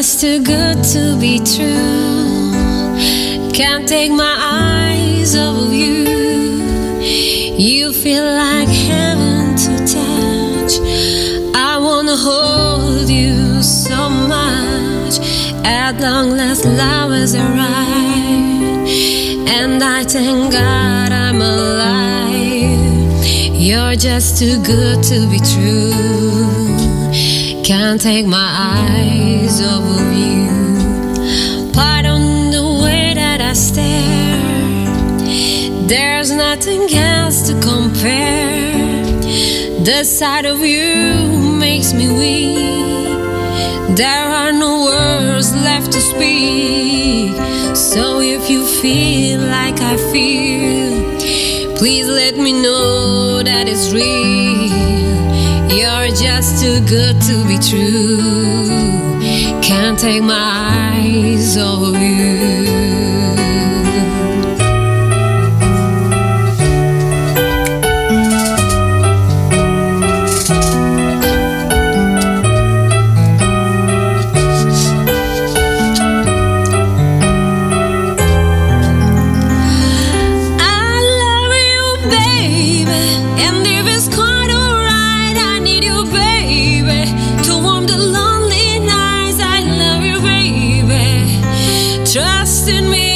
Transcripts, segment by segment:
just too good to be true. Can't take my eyes off of you. You feel like heaven to touch. I wanna hold you so much. At long last, love has arrived, and I thank God I'm alive. You're just too good to be true. Can't take my eyes off of you. Pardon the way that I stare. There's nothing else to compare. The sight of you makes me weak. There are no words left to speak. So if you feel like I feel, please let me know that it's real. You're just too good to be true. Can't take my eyes off of in me.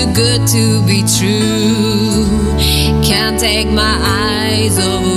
Too good to be true. Can't take my eyes off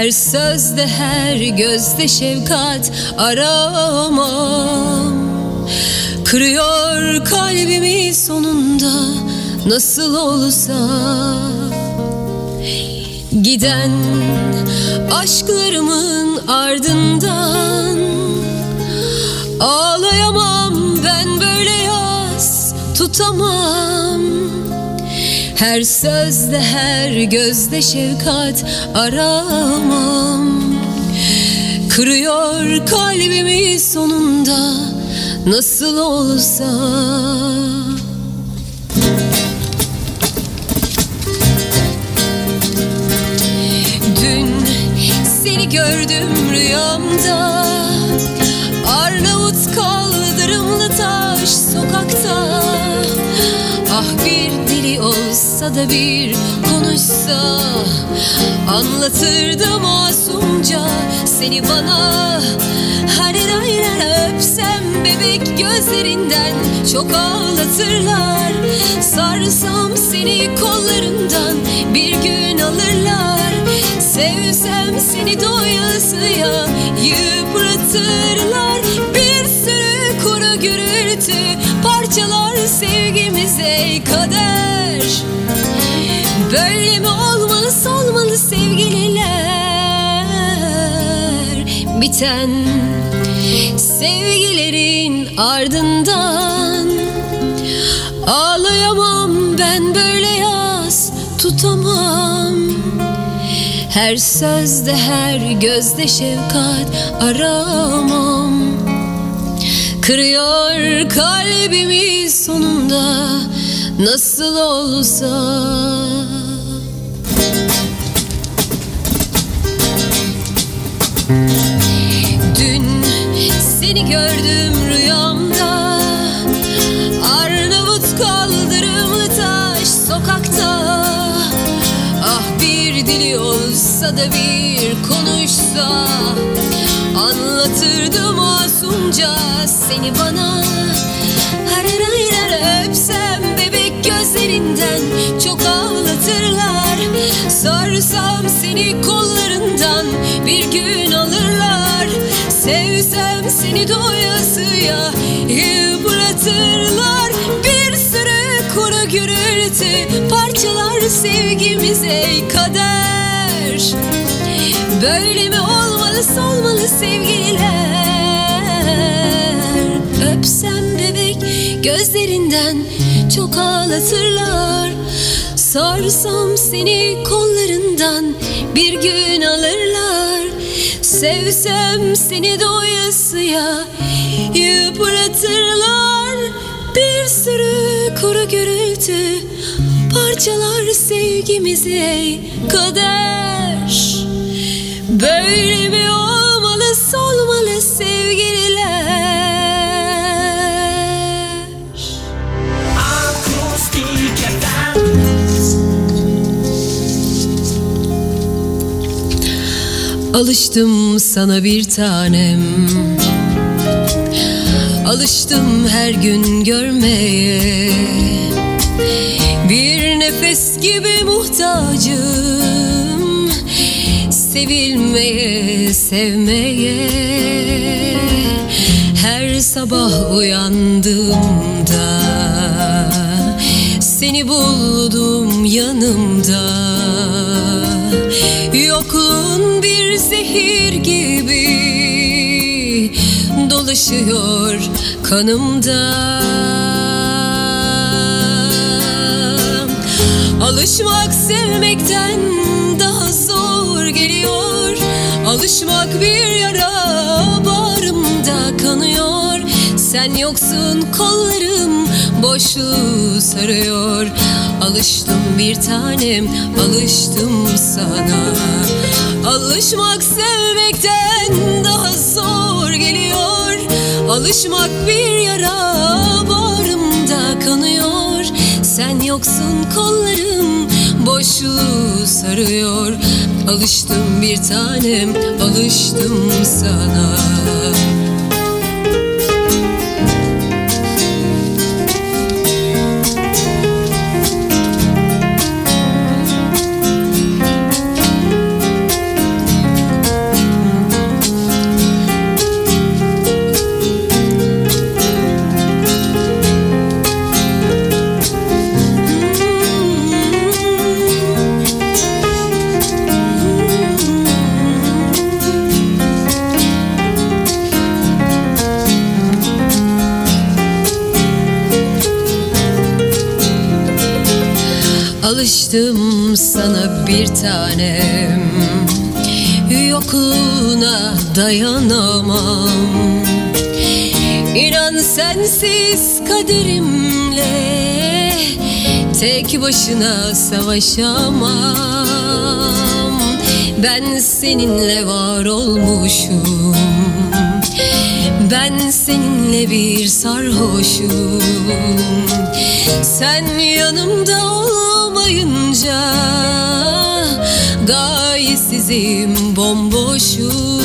Her sözde her gözde şefkat aramam. Kırıyor kalbimi sonunda nasıl olsa. Giden aşklarımın ardından Ağlayamam ben böyle yaz tutamam her sözde her gözde şefkat aramam. Kırıyor kalbimi sonunda nasıl olsa. Gördüm rüyamda. Arnavut kaldırımlı taş sokakta Ah bir dili olsa da bir konuşsa Anlatırdı masumca seni bana. Hani öpsem bebek gözlerinden çok ağlatırlar. Sarsam seni kollarından bir gün alırlar. Sevsem seni doyasıya yıpratırlar parçalar sevgimize kader. Böyle mi olmalı solmalı sevgililer? Biten sevgilerin ardından Ağlayamam ben böyle yaz tutamam. Her sözde her gözde şefkat aramam Kırıyor kalbimi sonunda nasıl olsa. Dün seni gördüm rüyamda Arnavut kaldırımlı taş sokakta olsa da bir konuşsa Anlatırdı masumca seni bana. Hararayrar öpsem bebek gözlerinden çok ağlatırlar. Sorsam seni kollarından bir gün alırlar. Sevsem seni doyasıya yıpratırlar Bir sürü kuru gürültü parçalar sevgimize kader Böyle mi olmalı solmalı sevgililer? Öpsem bebek gözlerinden çok ağlatırlar. Sarsam seni kollarından bir gün alırlar. Sevsem seni doyasıya yıpratırlar. Bir sürü kuru gürültü parçalar sevgimize kader. Böyle mi olmalı solmalı sevgililer? Akustik. Alıştım sana bir tanem. Alıştım her gün görmeye gibi muhtacım. Sevilmeye, sevmeye. Her sabah uyandığımda Seni buldum yanımda. Yokluğun bir zehir gibi Dolaşıyor kanımda Alışmak sevmekten daha zor geliyor. Alışmak bir yara bağrımda kanıyor. Sen yoksun kollarım boşluğu sarıyor. Alıştım bir tanem alıştım sana. Alışmak sevmekten daha zor geliyor. Alışmak bir yara bağrımda kanıyor Sen yoksun kollarım boşluğu sarıyor. Alıştım bir tanem alıştım sana Alıştım sana bir tanem. Yokluğuna dayanamam. İnan sensiz kaderimle Tek başına savaşamam. Ben seninle var olmuşum. Ben seninle bir sarhoşum. Sen yanımda olmayınca Gayesizim bomboşum.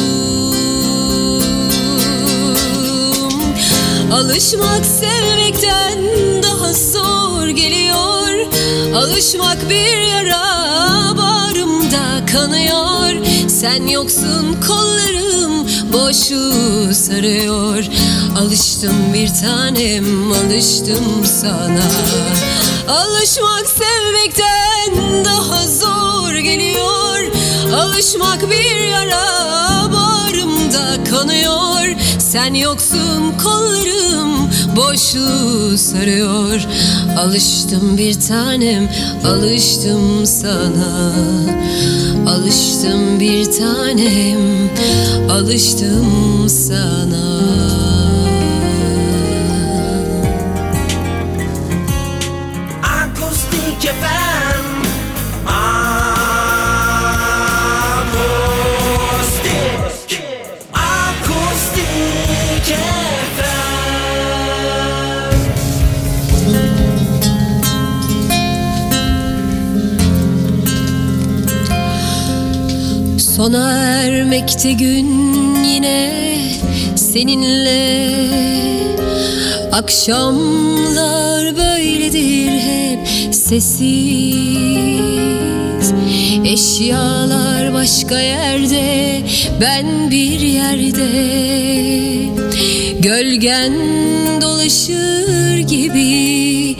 Alışmak sevmekten daha zor geliyor. Alışmak bir yara bağrımda kanıyor. Sen yoksun kollarım boşu sarıyor. Alıştım bir tanem alıştım sana. Alışmak sevmekten daha zor geliyor. Alışmak bir yara bağrımda kanıyor. Sen yoksun kollarım boşluğu sarıyor. Alıştım bir tanem alıştım sana Alıştım bir tanem alıştım sana Sona ermekte gün yine seninle. Akşamlar böyledir hep sessiz. Eşyalar başka yerde ben bir yerde. Gölgen dolaşır gibi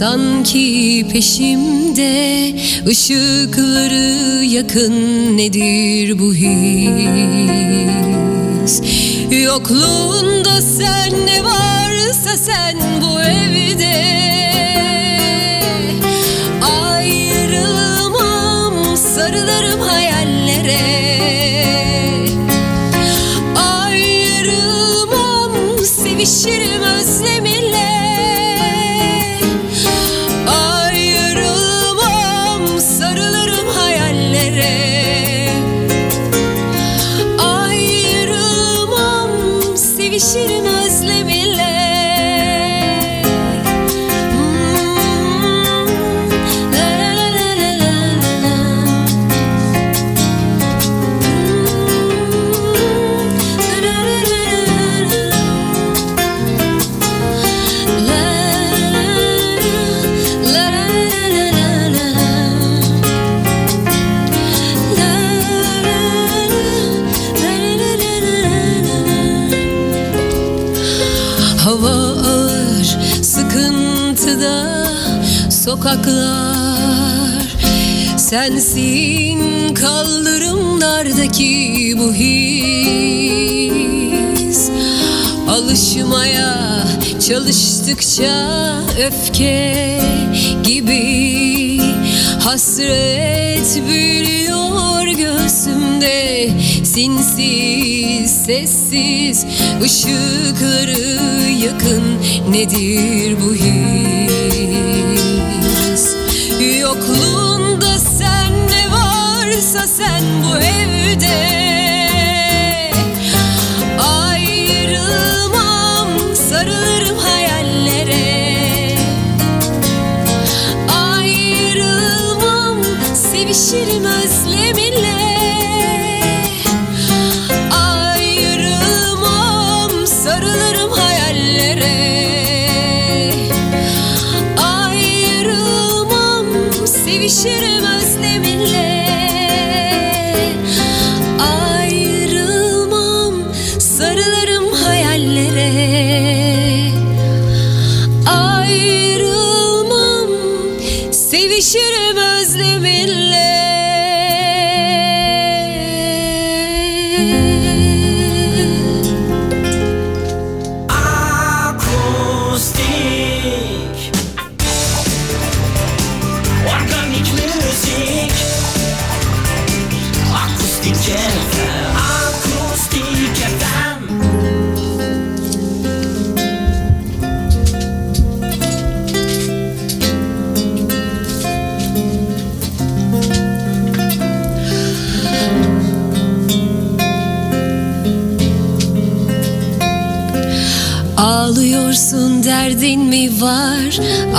Sanki peşimde ışıkları yakın nedir bu his? Yokluğunda sen ne varsa sen bu evde. Ayrılmam sarılırım hayallere çalıştıkça öfke gibi Hasret büyüyor göğsümde Sinsiz, sessiz ışıkları yakın Nedir bu his? Yokluğunda sen ne varsa sen bu evde Ayrılmam sarılırım hayallere. Ayrılmam sevişirim özleminle Ayrılmam sarılırım hayallere. Ayrılmam sevişirim özleminle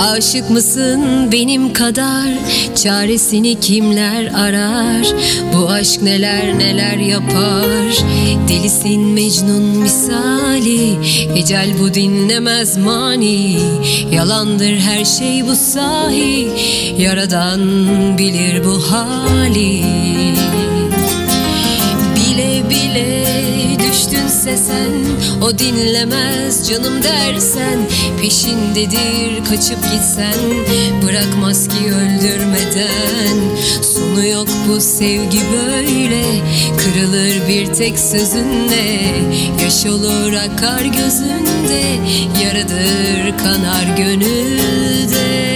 Aşık mısın benim kadar? Çaresini kimler arar? Bu aşk neler neler yapar? Delisin Mecnun misali Ecel bu dinlemez mani. Yalandır her şey bu sahi Yaradan bilir bu hali sen O dinlemez canım dersen. Peşindedir kaçıp gitsen Bırakmaz ki öldürmeden. Sonu yok bu sevgi böyle Kırılır bir tek sözünle. Yaş olur akar gözünde Yaradır kanar gönülde.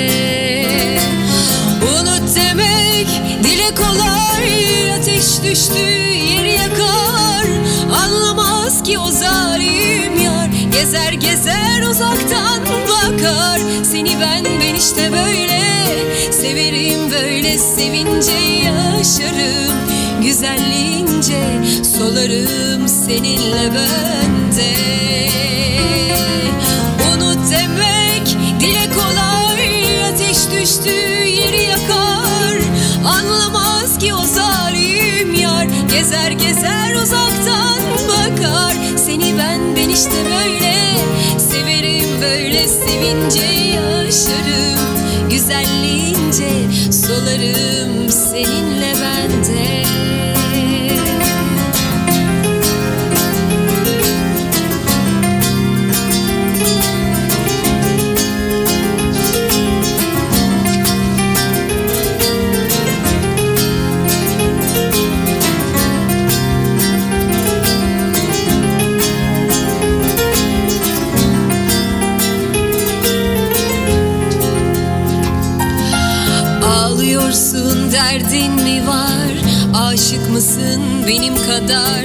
Unut demek dile kolay Ateş düştü ki o zalim yar. Gezer gezer uzaktan bakar. Seni ben ben işte böyle Severim böyle sevince yaşarım. Güzelliğince solarım seninle bende Unut demek dile kolay Ateş düştü yeri yakar. Anlamaz ki o zalim yar. Gezer gezer uzaktan bakar Seni ben ben işte böyle Severim böyle sevince yaşarım. Güzelliğince solarım seninle bende mısın benim kadar?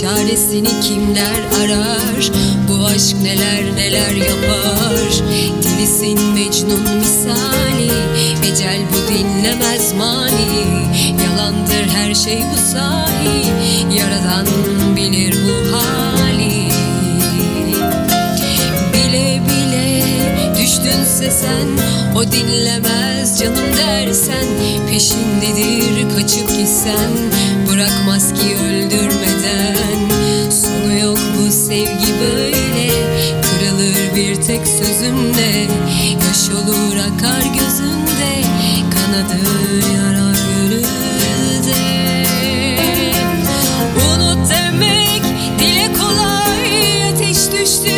Çaresini kimler arar? Bu aşk neler neler yapar? Delisin Mecnun misali Ecel bu dinlemez mani. Yalandır her şey bu sahi Yaradan bilir bu hali. Bile bile düştünse sen O dinlemez canım dersen Peşindedir kaçıp gitsen Bırakmaz ki öldürmeden. Sonu yok bu sevgi böyle? Kırılır bir tek sözünle Yaş olur akar gözünde Kanadı yarar gönülde. Unut demek dile kolay. Ateş düştü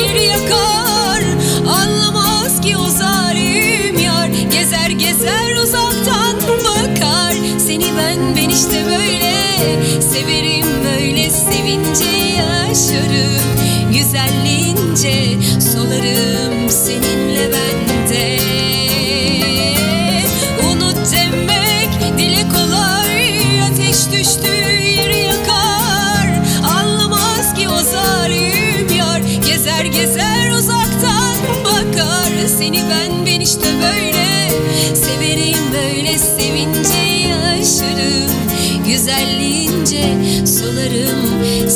yeri yakar. Anlamaz ki o zalim yar. Gezer gezer uzaktan bakar. Seni ben ben işte böyle Severim böyle sevince yaşarım Güzelliğince solarım seninle bende Unut demek dile kolay. Ateş düştü yeri yakar. Anlamaz ki o zalim yar. Gezer gezer uzaktan bakar Seni ben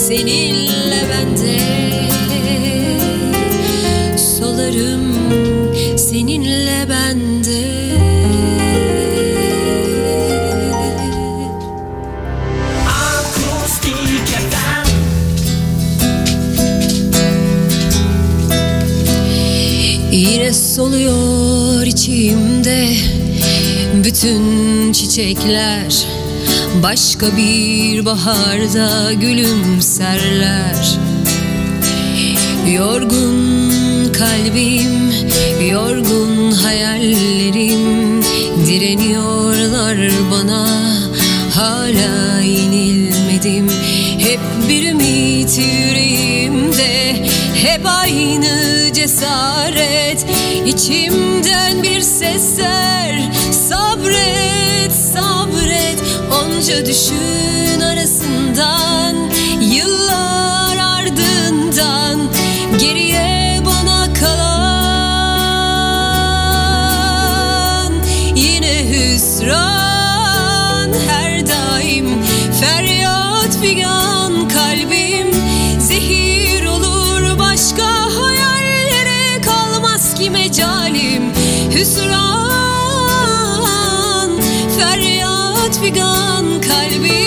seninle bende Solarım seninle bende Yine soluyor içimde bütün çiçekler Başka bir baharda gülümserler. Yorgun kalbim, yorgun hayallerim Direniyorlar bana, hala yenilmedim. Hep bir ümit yüreğimde, hep aynı cesaret. İçimden bir sesler, Onca düşün arasından Yıllar ardından Geriye bana kalan. Yine hüsran her daim Feryat figan kalbim. Zehir olur başka hayallere Kalmaz ki mecalim. Hüsran Feryat figan kalbim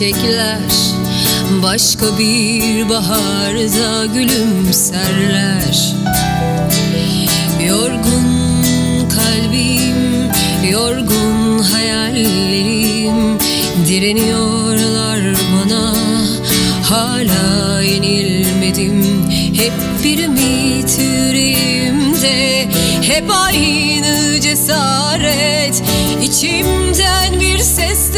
çiçekler Başka bir baharda gülümserler. Yorgun kalbim, yorgun hayallerim Direniyorlar bana, hala yenilmedim Hep bir ümit hep aynı cesaret İçimden bir ses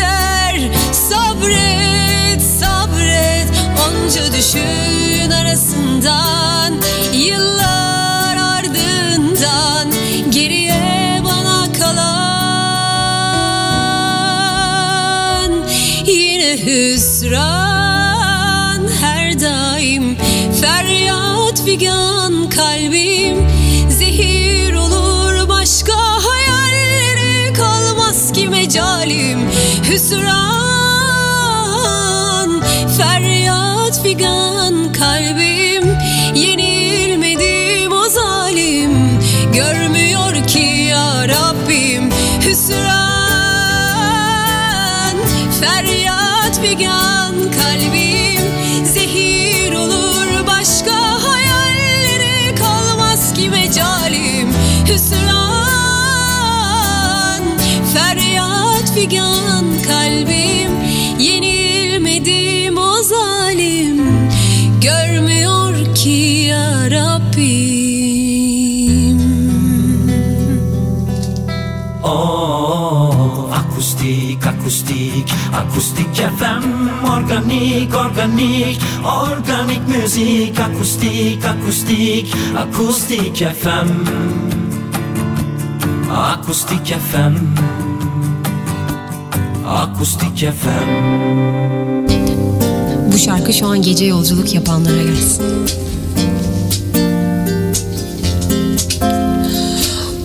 Onca düşün arasından, yıllar ardından Geriye bana kalan. Yine hüsran her daim Feryat figan kalbim. Zehir olur başka hayallere kalmaz ki mecalim. Hüsran feryat figan kalbim. Yenilmedim o zalim. Görmüyor ki ya Rabbim. Hüsran feryat figan kalbim. Zehir olur başka hayallere kalmaz ki mecalim. Hüsran feryat figan kalbim Rabbim. Oh, akustik, akustik, akustik FM Organik, organik, organik müzik Akustik, akustik, akustik FM Akustik FM Akustik FM Bu şarkı şu an gece yolculuk yapanlara gelsin.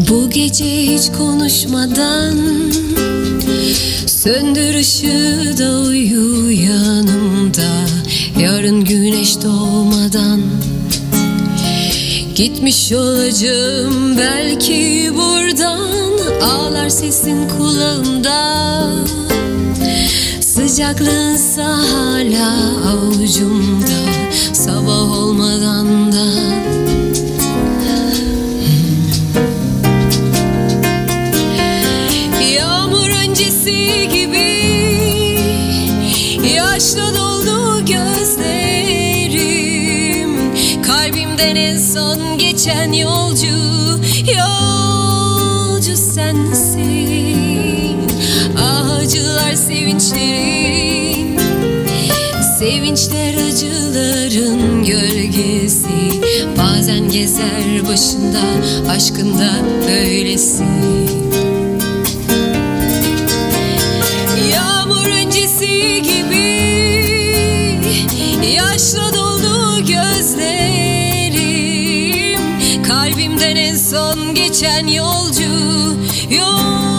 Bu gece hiç konuşmadan Söndür ışığı da uyu yanımda. Yarın güneş doğmadan Gitmiş olacağım. Belki buradan Ağlar sesin kulağımda. Sıcaklığınsa hala avucumda. Sabah olmadan Yaşla doldu gözlerim. Kalbimden en son geçen yolcu Yolcu sensin. Acılar sevinçlerin Sevinçler acıların gölgesi. Bazen gezer başında aşkında böylesi Kalbimden en son geçen yolcu. Yolcu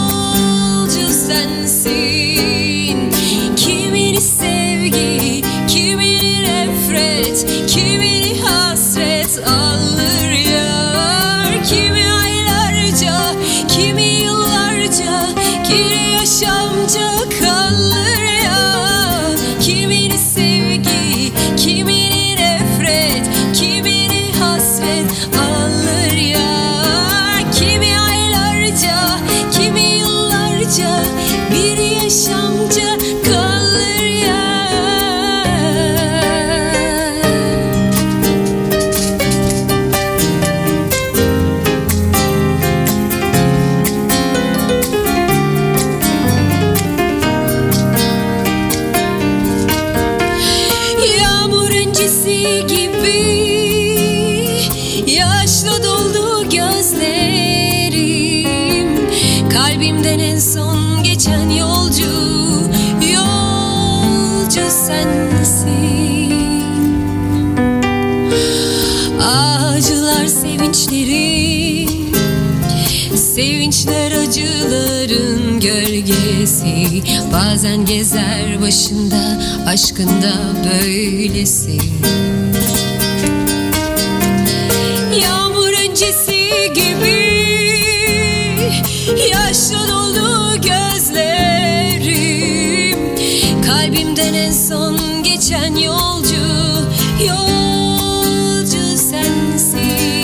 Bazen gezer başında aşkında böylesi. Yağmur öncesi gibi Yaşla doldu gözlerim. Kalbimden en son geçen yolcu Yolcu sensin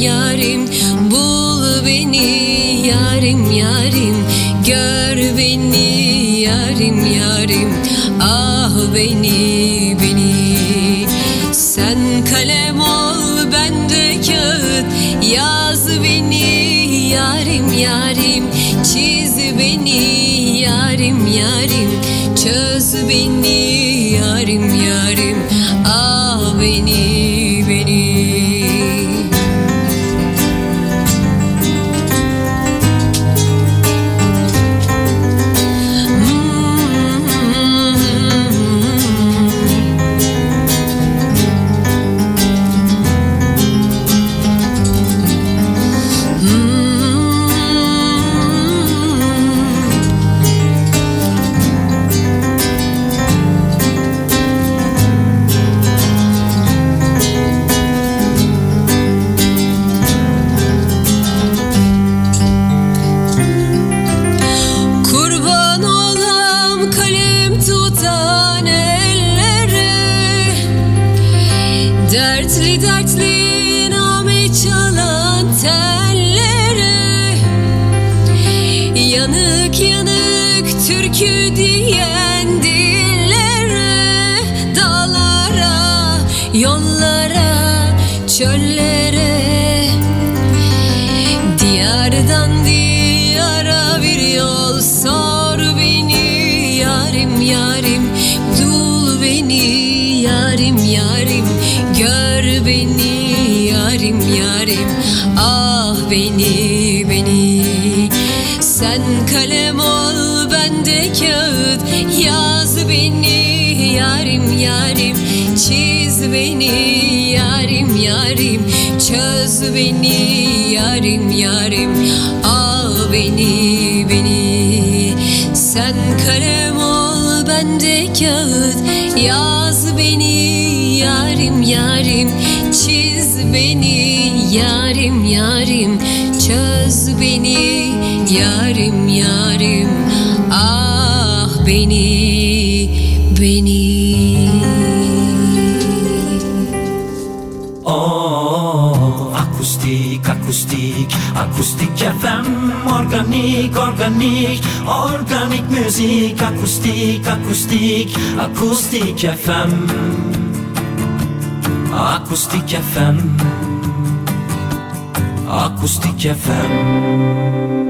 yarim Bul beni yarim yarim. Gör beni yarim yarim. Ah beni beni. Sen kalem ol ben de kağıt. Yaz beni yarim yarim. Çiz beni yarim yarim. Çöz beni yarim yarim. Ah yarim yarim. Çiz beni yarim yarim. Çöz beni yarim yarim. Ah beni beni. Sen kalem ol ben de kağıt. Yaz beni yarim yarim. Çiz beni yarim yarim. Çöz beni yarim yarim. Ah beni beni akustik, FM Organik, organik, organik müzik Akustik, akustik, akustik FM Akustik FM Akustik FM